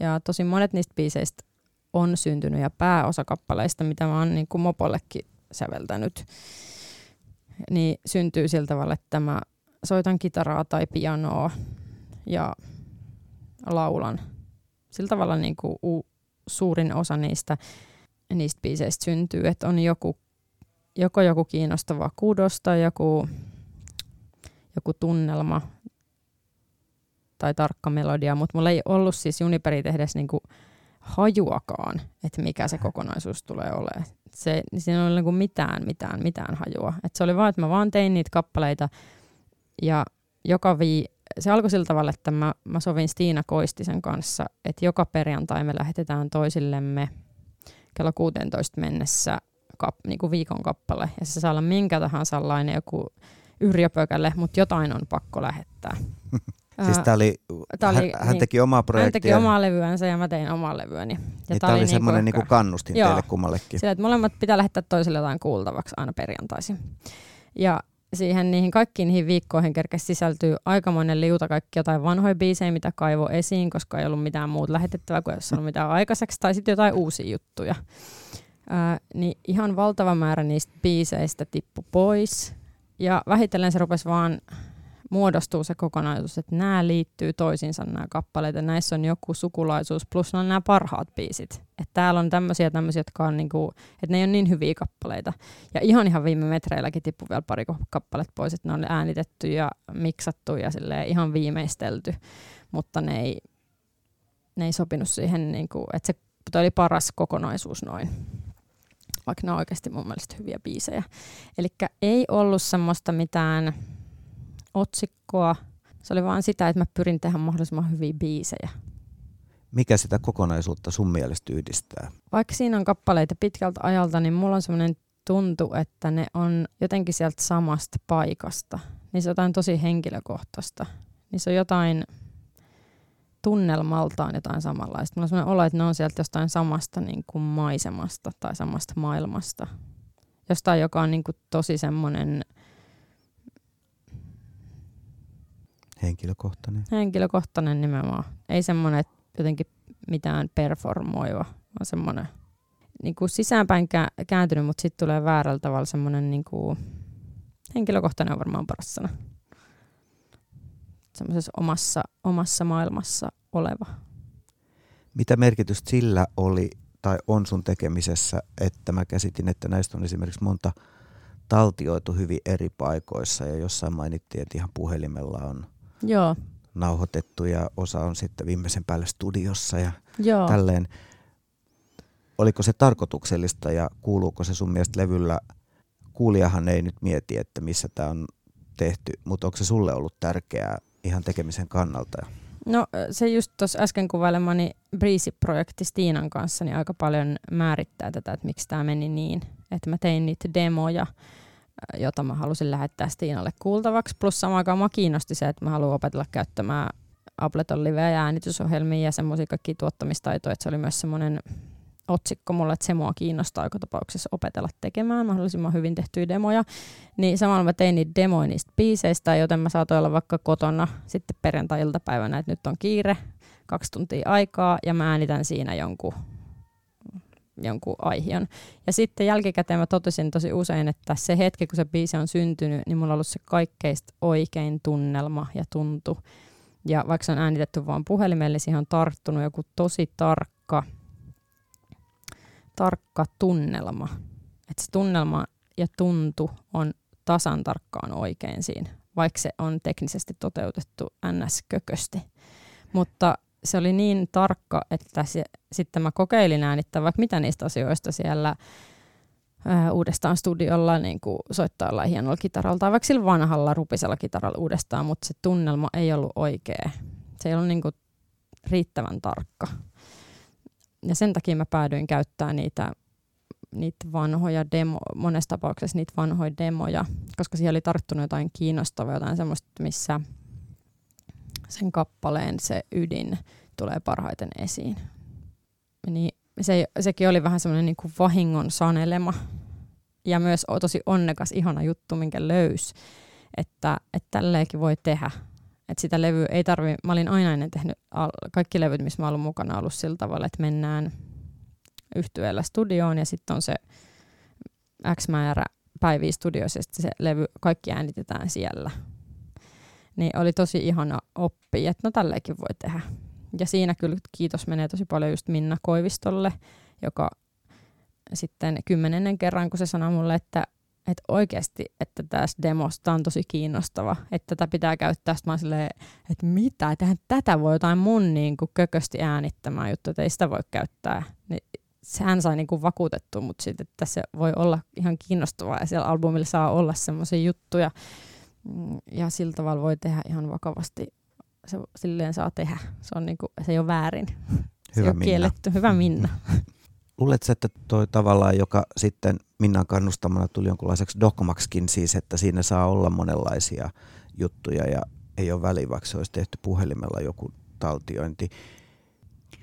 Ja tosi monet niistä biiseistä on syntynyt ja pääosa kappaleista, mitä mä oon niin kuin Mopollekin säveltänyt, niin syntyy sillä tavalla, että mä soitan kitaraa tai pianoa ja laulan. Sillä tavalla niin kuin u- suurin osa niistä, niistä biiseistä syntyy, että on joku, joko joku kiinnostava kudos tai joku, joku tunnelma tai tarkka melodia, mutta mulla ei ollut siis Juniperi tehdessä niin kuin hajuakaan, että mikä se kokonaisuus tulee olemaan se, siinä ei ollut mitään, mitään, mitään hajua. Et se oli vaan, että mä vaan tein niitä kappaleita ja joka vii, se alkoi sillä tavalla, että mä, mä sovin Stiina Koistisen kanssa, että joka perjantai me lähetetään toisillemme kello 16 mennessä kap, niin kuin viikon kappale. Ja se saa olla minkä tahansa sellainen joku yrjöpökälle, mutta jotain on pakko lähettää. Siis tää oli, tää oli hän, hän niin, teki omaa projektia. Hän teki omaa levyänsä ja mä tein omaa levyäni. Ja niin tämä oli, oli semmoinen niinku kannustin joo, teille kummallekin. Sillä, että molemmat pitää lähettää toiselle jotain kuultavaksi aina perjantaisin. Ja siihen niihin kaikkiin niihin viikkoihin kerkesi sisältyy aikamoinen liuta kaikki jotain vanhoja biisejä, mitä kaivo esiin, koska ei ollut mitään muuta lähetettävää kuin ei ollut mitään aikaiseksi, tai sitten jotain uusia juttuja. Ää, niin ihan valtava määrä niistä biiseistä tippu pois. Ja vähitellen se rupesi vaan muodostuu se kokonaisuus, että nämä liittyy toisiinsa nämä kappaleet ja näissä on joku sukulaisuus plus on nämä parhaat biisit. Että täällä on tämmöisiä tämmöisiä, jotka on niinku, että ne ei ole niin hyviä kappaleita. Ja ihan ihan viime metreilläkin tippui vielä pari kappaletta pois, että ne on äänitetty ja miksattu ja ihan viimeistelty, mutta ne ei, ne ei sopinut siihen, niinku, että se toi oli paras kokonaisuus noin vaikka ne on oikeasti mun mielestä hyviä biisejä. Eli ei ollut semmoista mitään otsikkoa. Se oli vaan sitä, että mä pyrin tehdä mahdollisimman hyviä biisejä. Mikä sitä kokonaisuutta sun mielestä yhdistää? Vaikka siinä on kappaleita pitkältä ajalta, niin mulla on semmoinen tuntu, että ne on jotenkin sieltä samasta paikasta. Niissä on jotain tosi henkilökohtaista. Niissä on jotain tunnelmaltaan jotain samanlaista. Mulla on sellainen olo, että ne on sieltä jostain samasta niin kuin maisemasta tai samasta maailmasta. Jostain, joka on niin kuin tosi semmoinen Henkilökohtainen. Henkilökohtainen nimenomaan. Ei semmoinen jotenkin mitään performoiva, vaan semmoinen niin kuin sisäänpäin kääntynyt, mutta sitten tulee väärällä tavalla semmoinen niin kuin, henkilökohtainen on varmaan paras sana. Semmoisessa omassa, omassa maailmassa oleva. Mitä merkitystä sillä oli tai on sun tekemisessä, että mä käsitin, että näistä on esimerkiksi monta taltioitu hyvin eri paikoissa ja jossain mainittiin, että ihan puhelimella on Joo. nauhoitettu ja osa on sitten viimeisen päälle studiossa ja Joo. tälleen. Oliko se tarkoituksellista ja kuuluuko se sun mielestä levyllä? Kuulijahan ei nyt mieti, että missä tämä on tehty, mutta onko se sulle ollut tärkeää ihan tekemisen kannalta? No se just tuossa äsken kuvailemani Breezy-projekti Stiinan kanssa niin aika paljon määrittää tätä, että miksi tämä meni niin. Että mä tein niitä demoja jota mä halusin lähettää Stiinalle kuultavaksi. Plus samaan aikaan mä kiinnosti se, että mä haluan opetella käyttämään Ableton live- ja äänitysohjelmia ja semmoisia kaikkia tuottamistaitoja, että se oli myös semmoinen otsikko mulle, että se mua kiinnostaa joka tapauksessa opetella tekemään mahdollisimman hyvin tehtyjä demoja. Niin samalla mä tein niitä demoja niistä biiseistä, joten mä saatoin olla vaikka kotona sitten perjantai-iltapäivänä, että nyt on kiire, kaksi tuntia aikaa ja mä äänitän siinä jonkun jonkun aihion. Ja sitten jälkikäteen mä totesin tosi usein, että se hetki, kun se biisi on syntynyt, niin mulla on ollut se kaikkeista oikein tunnelma ja tuntu. Ja vaikka se on äänitetty vaan puhelimelle, siihen on tarttunut joku tosi tarkka, tarkka tunnelma. Että se tunnelma ja tuntu on tasan tarkkaan oikein siinä, vaikka se on teknisesti toteutettu ns-kökösti. Mutta se oli niin tarkka, että se, sitten mä kokeilin äänittää vaikka mitä niistä asioista siellä ää, uudestaan studiolla niin soittaa hienolla kitaralla tai vaikka sillä vanhalla rupisella kitaralla uudestaan, mutta se tunnelma ei ollut oikea. Se ei ollut niin kuin riittävän tarkka. Ja sen takia mä päädyin käyttämään niitä, niitä vanhoja demo, monessa tapauksessa niitä vanhoja demoja, koska siihen oli tarttunut jotain kiinnostavaa, jotain semmoista, missä – sen kappaleen se ydin tulee parhaiten esiin. Niin se, sekin oli vähän semmoinen niin kuin vahingon sanelema ja myös tosi onnekas, ihana juttu, minkä löys, että, että tälleenkin voi tehdä. Että sitä levyä ei tarvi, mä olin aina ennen tehnyt kaikki levyt, missä mä olen mukana ollut sillä tavalla, että mennään yhtyeellä studioon ja sitten on se X määrä päiviä studioissa ja se levy, kaikki äänitetään siellä niin oli tosi ihana oppi, että no tälleenkin voi tehdä. Ja siinä kyllä kiitos menee tosi paljon just Minna Koivistolle, joka sitten kymmenennen kerran, kun se sanoi mulle, että, että oikeasti, että tässä demosta on tosi kiinnostava, että tätä pitää käyttää. Sitten mä silleen, että mitä, että tätä voi jotain mun niin kuin kökösti äänittämään juttu, että ei sitä voi käyttää. Niin hän sai niin kuin vakuutettua mut siitä, että se voi olla ihan kiinnostavaa ja siellä albumilla saa olla semmoisia juttuja, Mm, ja sillä tavalla voi tehdä ihan vakavasti. Se, silleen saa tehdä. Se, on niinku, se ei ole väärin. Se Hyvä ei ole kielletty. Hyvä Minna. Luuletko, että toi tavallaan, joka sitten Minnan kannustamana tuli jonkunlaiseksi dogmaksikin, siis että siinä saa olla monenlaisia juttuja ja ei ole väliä, vaikka se olisi tehty puhelimella joku taltiointi.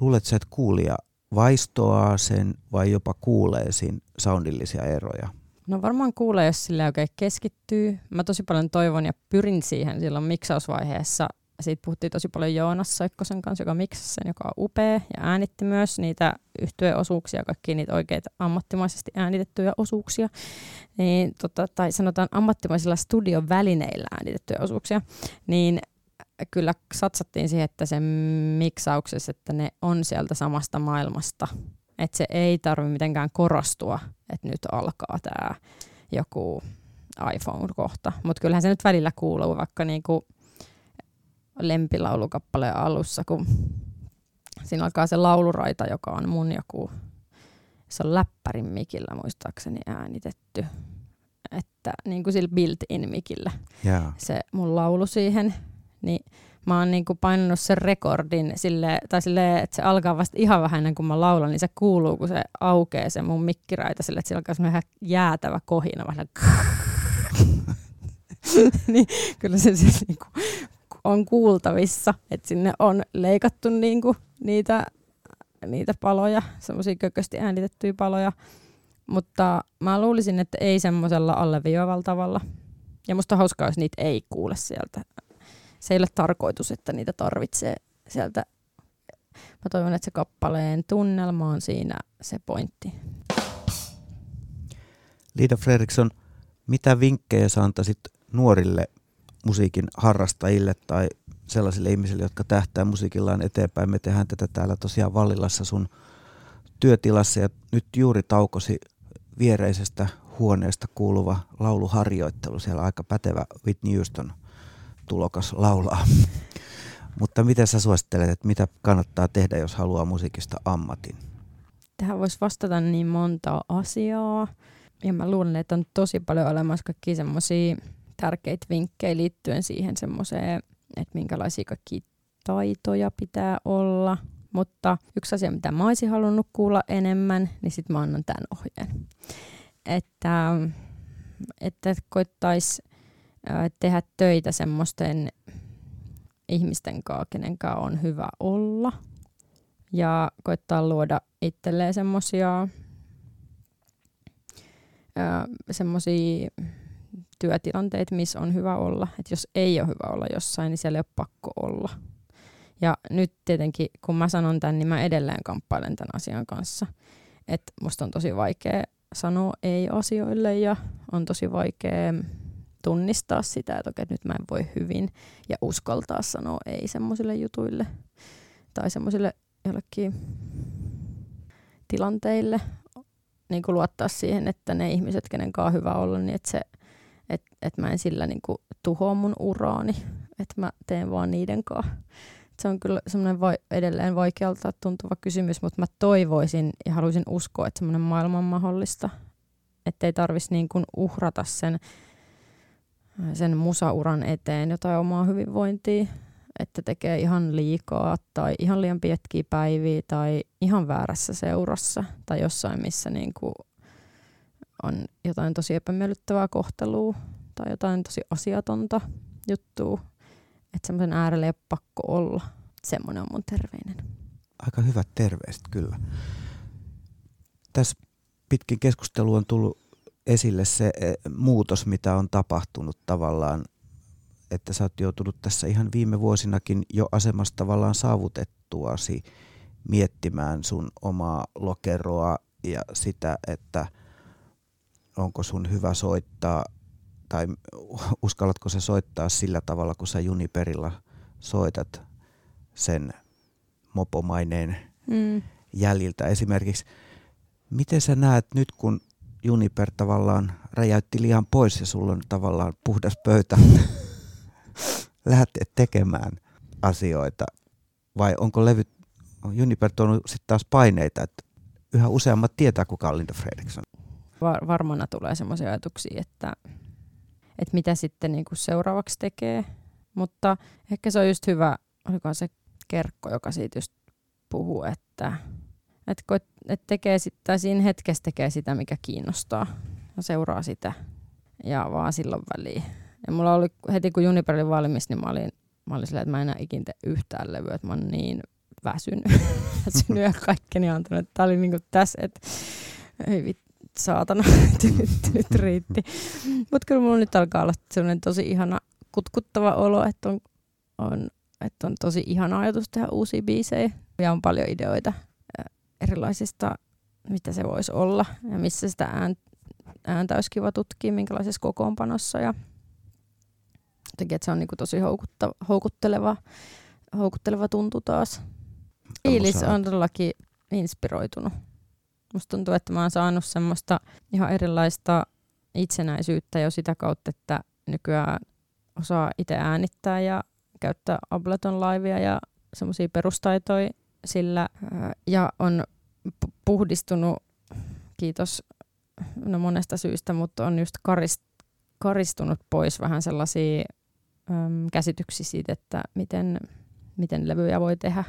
Luuletko, että kuulija vaistoaa sen vai jopa kuulee siinä soundillisia eroja? No varmaan kuulee, jos sille oikein keskittyy. Mä tosi paljon toivon ja pyrin siihen silloin miksausvaiheessa siitä puhuttiin tosi paljon Joonas Soikkosen kanssa, joka miksasi sen, joka on upea ja äänitti myös niitä yhtyeosuuksia, kaikki niitä oikeita ammattimaisesti äänitettyjä osuuksia, niin, tota, tai sanotaan ammattimaisilla studion välineillä äänitettyjä osuuksia, niin kyllä satsattiin siihen, että se miksauksessa, että ne on sieltä samasta maailmasta, että se ei tarvitse mitenkään korostua, että nyt alkaa tämä joku iPhone-kohta, mutta kyllähän se nyt välillä kuuluu, vaikka niinku lempilaulukappaleen alussa, kun siinä alkaa se lauluraita, joka on mun joku, se on läppärin mikillä muistaakseni äänitetty, että niin kuin sillä built-in mikillä yeah. se mun laulu siihen, niin mä oon niinku painanut sen rekordin sille, tai sille, että se alkaa vasta ihan vähän ennen kuin mä laulan, niin se kuuluu, kun se aukeaa se mun mikkiraita sille, että se alkaa semmoinen jäätävä kohina, vähän niin kyllä se siis niinku on kuultavissa, että sinne on leikattu niinku niitä, niitä paloja, semmoisia kökösti äänitettyjä paloja, mutta mä luulisin, että ei semmoisella alleviivavalla tavalla. Ja musta hauskaa, jos niitä ei kuule sieltä. Se ei ole tarkoitus, että niitä tarvitsee sieltä. Mä toivon, että se kappaleen tunnelma on siinä se pointti. Liida Fredriksson, mitä vinkkejä sä antaisit nuorille musiikin harrastajille tai sellaisille ihmisille, jotka tähtää musiikillaan eteenpäin. Me tehdään tätä täällä tosiaan Vallilassa sun työtilassa ja nyt juuri taukosi viereisestä huoneesta kuuluva lauluharjoittelu. Siellä aika pätevä Whitney Houston tulokas laulaa. Mutta miten sä suosittelet, että mitä kannattaa tehdä, jos haluaa musiikista ammatin? Tähän voisi vastata niin monta asiaa. Ja mä luulen, että on tosi paljon olemassa kaikkia semmoisia tärkeitä vinkkejä liittyen siihen semmoiseen, että minkälaisia kaikki taitoja pitää olla. Mutta yksi asia, mitä mä olisin halunnut kuulla enemmän, niin sitten mä annan tämän ohjeen. Että, että koittaisi tehdä töitä semmoisten ihmisten kanssa, kenen kanssa on hyvä olla. Ja koittaa luoda itselleen semmoisia semmoisia työtilanteet, missä on hyvä olla. Et jos ei ole hyvä olla jossain, niin siellä ei ole pakko olla. Ja nyt tietenkin, kun mä sanon tämän, niin mä edelleen kamppailen tämän asian kanssa. Että musta on tosi vaikea sanoa ei asioille ja on tosi vaikea tunnistaa sitä, että okei, nyt mä en voi hyvin ja uskaltaa sanoa ei semmoisille jutuille tai semmoisille jollekin tilanteille. Niin kuin luottaa siihen, että ne ihmiset, kenen kanssa hyvä olla, niin että se että et mä en sillä niinku tuhoa mun uraani, että mä teen vaan niiden kanssa. Se on kyllä semmoinen vai, edelleen vaikealta tuntuva kysymys, mutta mä toivoisin ja haluaisin uskoa, että semmoinen maailma on mahdollista. Että ei tarvitsisi niin kuin uhrata sen, sen musauran eteen jotain omaa hyvinvointia, että tekee ihan liikaa tai ihan liian pitkiä päiviä tai ihan väärässä seurassa tai jossain, missä niin on jotain tosi epämiellyttävää kohtelua tai jotain tosi asiatonta juttua, että semmoisen äärellä ei ole pakko olla. Semmoinen on mun terveinen. Aika hyvät terveiset kyllä. Tässä pitkin keskustelu on tullut esille se e, muutos, mitä on tapahtunut tavallaan, että sä oot joutunut tässä ihan viime vuosinakin jo asemasta tavallaan saavutettuasi miettimään sun omaa lokeroa ja sitä, että – onko sun hyvä soittaa tai uskallatko se soittaa sillä tavalla, kun sä Juniperilla soitat sen mopomaineen mm. jäljiltä. Esimerkiksi, miten sä näet nyt, kun Juniper tavallaan räjäytti liian pois ja sulla on tavallaan puhdas pöytä lähteä tekemään asioita, vai onko levyt, on Juniper tuonut sitten taas paineita, että yhä useammat tietää, kuka on Linda Fredriksson? var- varmana tulee semmoisia ajatuksia, että, että mitä sitten niin kuin seuraavaksi tekee. Mutta ehkä se on just hyvä, oliko se Kerkko, joka siitä just puhuu, että, että, kun, että tekee sit, tai siinä hetkessä tekee sitä, mikä kiinnostaa ja seuraa sitä ja vaan silloin väliin. Ja mulla oli heti kun Juniper oli valmis, niin mä olin, mä olin silleen, että mä en enää ikinä tee yhtään levyä, että mä oon niin väsynyt, väsynyt ja kaikkeni antanut. Tämä oli niinku tässä, että ei vittu saatana, nyt, nyt riitti. Mutta kyllä mulla nyt alkaa olla sellainen tosi ihana kutkuttava olo, että on, on että on tosi ihana ajatus tehdä uusia biisejä ja on paljon ideoita erilaisista, mitä se voisi olla ja missä sitä ääntä olisi kiva tutkia, minkälaisessa kokoonpanossa ja jotenkin, että se on niin tosi houkutteleva, houkutteleva tuntu taas. Fiilis on todellakin inspiroitunut. Musta tuntuu, että mä oon saanut semmoista ihan erilaista itsenäisyyttä jo sitä kautta, että nykyään osaa itse äänittää ja käyttää Ableton Livea ja semmoisia perustaitoja sillä. Ja on puhdistunut, kiitos no monesta syystä, mutta on just karist, karistunut pois vähän sellaisia äm, käsityksiä siitä, että miten, miten levyjä voi tehdä.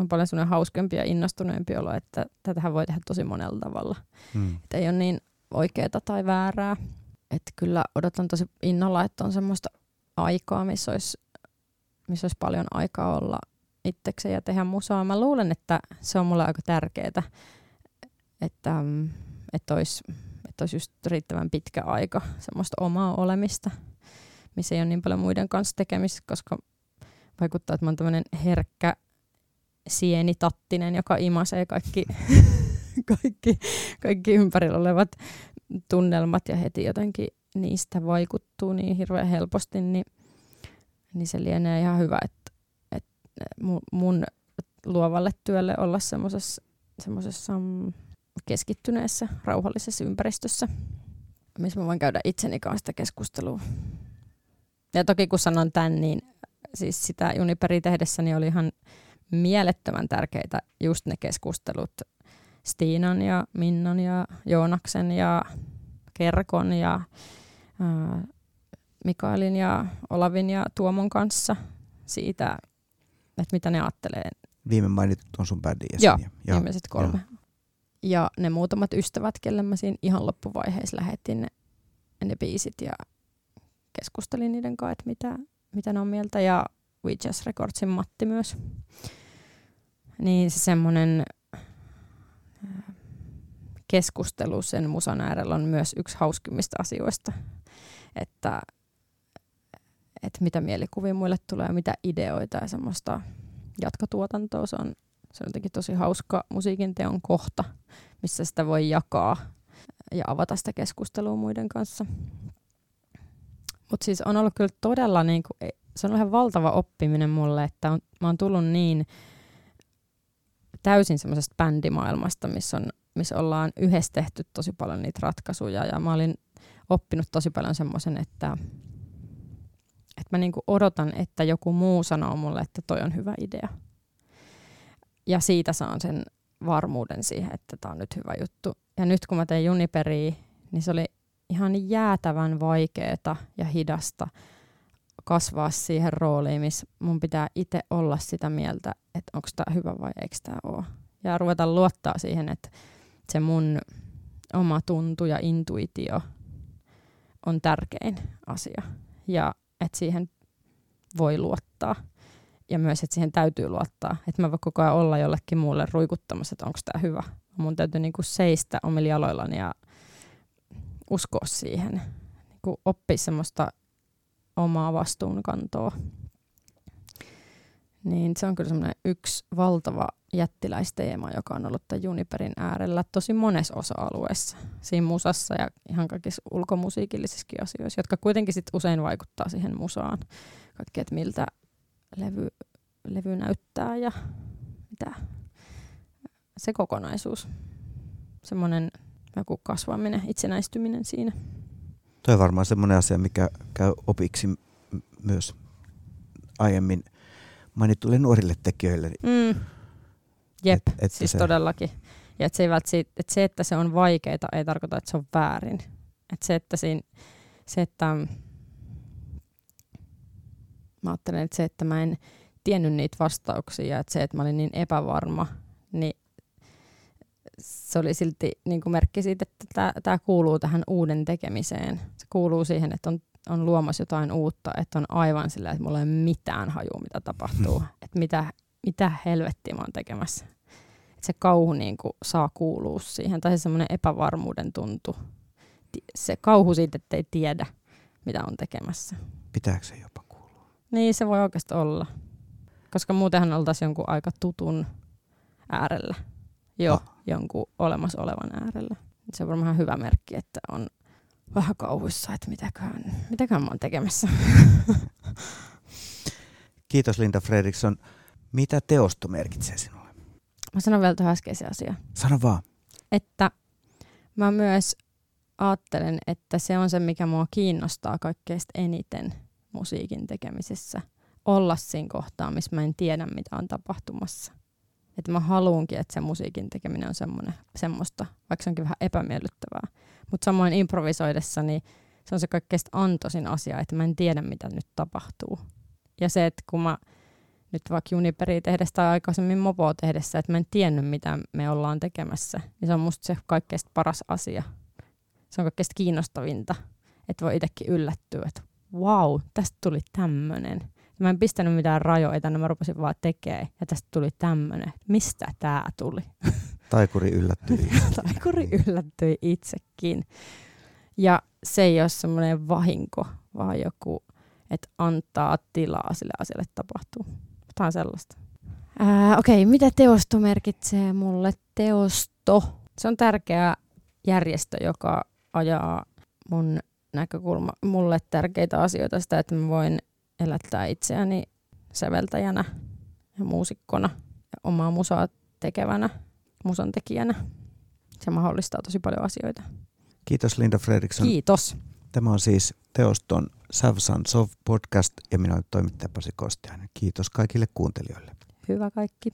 On paljon sellainen hauskempi ja innostuneempi olo, että tätähän voi tehdä tosi monella tavalla. Hmm. Että ei ole niin oikeaa tai väärää. Että kyllä odotan tosi innolla, että on semmoista aikaa, missä olisi, missä olisi paljon aikaa olla itsekseen ja tehdä musaa. Mä luulen, että se on mulle aika tärkeää, että, että, olisi, että olisi just riittävän pitkä aika semmoista omaa olemista, missä ei ole niin paljon muiden kanssa tekemistä, koska vaikuttaa, että mä oon tämmöinen herkkä sienitattinen, joka imasee kaikki, kaikki, kaikki ympärillä olevat tunnelmat ja heti jotenkin niistä vaikuttuu niin hirveän helposti, niin, niin se lienee ihan hyvä, että, että mun luovalle työlle olla semmoisessa mm, keskittyneessä, rauhallisessa ympäristössä, missä mä voin käydä itseni kanssa sitä keskustelua. Ja toki kun sanon tämän, niin siis sitä Juniperi tehdessäni oli ihan mielettömän tärkeitä just ne keskustelut Stiinan ja Minnan ja Joonaksen ja Kerkon ja ää, Mikaelin ja Olavin ja Tuomon kanssa siitä, että mitä ne ajattelee. Viime mainitut on sun bändin Joo, ja, viimeiset kolme. Ja. ja ne muutamat ystävät, kelle mä siinä ihan loppuvaiheessa lähetin ne, ne biisit ja keskustelin niiden kanssa, että mitä, mitä ne on mieltä. Ja We Just Recordsin Matti myös. Niin se semmoinen keskustelu sen musan äärellä on myös yksi hauskimmista asioista, että, että mitä mielikuvia muille tulee mitä ideoita ja semmoista jatkotuotantoa. Se on, se on jotenkin tosi hauska musiikin teon kohta, missä sitä voi jakaa ja avata sitä keskustelua muiden kanssa. Mutta siis on ollut kyllä todella, niin kuin, se on ihan valtava oppiminen mulle, että on, mä oon tullut niin täysin semmoisesta bändimaailmasta, missä on missä ollaan yhdessä tehty tosi paljon niitä ratkaisuja ja mä olin oppinut tosi paljon semmoisen, että, että mä niinku odotan, että joku muu sanoo mulle, että toi on hyvä idea. Ja siitä saan sen varmuuden siihen, että tämä on nyt hyvä juttu. Ja nyt kun mä tein Juniperiä, niin se oli ihan jäätävän vaikeeta ja hidasta kasvaa siihen rooliin, missä mun pitää itse olla sitä mieltä, että onko tämä hyvä vai eikö tämä ole. Ja ruveta luottaa siihen, että se mun oma tuntu ja intuitio on tärkein asia. Ja että siihen voi luottaa. Ja myös, että siihen täytyy luottaa. Että mä voin koko ajan olla jollekin muulle ruikuttamassa, että onko tämä hyvä. Mun täytyy niinku seistä omilla jaloillani ja uskoa siihen. Niinku oppia semmoista omaa vastuunkantoa. Niin se on kyllä semmoinen yksi valtava jättiläisteema, joka on ollut tämän Juniperin äärellä tosi monessa osa-alueessa. Siinä musassa ja ihan kaikissa ulkomusiikillisissakin asioissa, jotka kuitenkin sit usein vaikuttaa siihen musaan. Kaikki, että miltä levy, levy näyttää ja mitä se kokonaisuus. Semmoinen joku kasvaminen, itsenäistyminen siinä. Tuo on varmaan semmoinen asia, mikä käy opiksi myös aiemmin mainituille nuorille tekijöille. Mm Jep, et, et siis se... todellakin. Ja et se, ei vältsi, et se, että se on vaikeaa, ei tarkoita, että se on väärin. Et se, että siinä, se, että mä ajattelen, että se, että mä en tiennyt niitä vastauksia, että se, että mä olin niin epävarma, niin se oli silti niin kuin merkki siitä, että tämä kuuluu tähän uuden tekemiseen. Se kuuluu siihen, että on, on luomassa jotain uutta, että on aivan sillä, että mulla ei ole mitään hajua, mitä tapahtuu. Hmm. Että mitä mitä helvettiä mä oon tekemässä. Et se kauhu niin kuin saa kuulua siihen, tai se semmoinen epävarmuuden tuntu. Se kauhu siitä, että ei tiedä, mitä on tekemässä. Pitääkö se jopa kuulua? Niin, se voi oikeasti olla. koska muutenhan oltaisiin jonkun aika tutun äärellä, jo Ah. jonkun olemassa olevan äärellä. Se on varmaan hyvä merkki, että on vähän kauhuissa, että mitäköhän, mitäköhän mä oon tekemässä. Kiitos Linda Fredriksson. Mitä teosto merkitsee sinulle? Mä sanon vielä tuohon äskeisen asian. Sano vaan. että mä myös ajattelen, että se on se, mikä mua kiinnostaa kaikkein eniten musiikin tekemisessä. Olla siinä kohtaa, missä mä en tiedä, mitä on tapahtumassa. Että mä haluunkin, että se musiikin tekeminen on semmoinen, semmoista, vaikka se onkin vähän epämiellyttävää. Mutta samoin improvisoidessa, niin se on se kaikkein antoisin asia, että mä en tiedä, mitä nyt tapahtuu. Ja se, että kun mä nyt vaikka Juniperi tehdessä tai aikaisemmin Mopoa tehdessä, että mä en tiennyt, mitä me ollaan tekemässä, niin se on musta se kaikkein paras asia. Se on kaikkein kiinnostavinta, että voi itsekin yllättyä, että wow, tästä tuli tämmönen. Mä en pistänyt mitään rajoita, niin mä rupesin vaan tekemään, ja tästä tuli tämmönen. Mistä tää tuli? Taikuri yllättyi. Taikuri yllättyi itsekin. Ja se ei ole semmoinen vahinko, vaan joku, että antaa tilaa sille asialle tapahtuu. Jotain sellaista. Ää, Okei, okay, mitä teosto merkitsee mulle? Teosto. Se on tärkeä järjestö, joka ajaa mun näkökulma, mulle tärkeitä asioita, sitä, että mä voin elättää itseäni säveltäjänä ja muusikkona ja omaa musaa tekevänä, musan tekijänä. Se mahdollistaa tosi paljon asioita. Kiitos Linda Fredriksson. Kiitos. Tämä on siis Teoston Savsan Sov podcast ja minä olen toimittaja Pasi Kostiainen. Kiitos kaikille kuuntelijoille. Hyvä kaikki.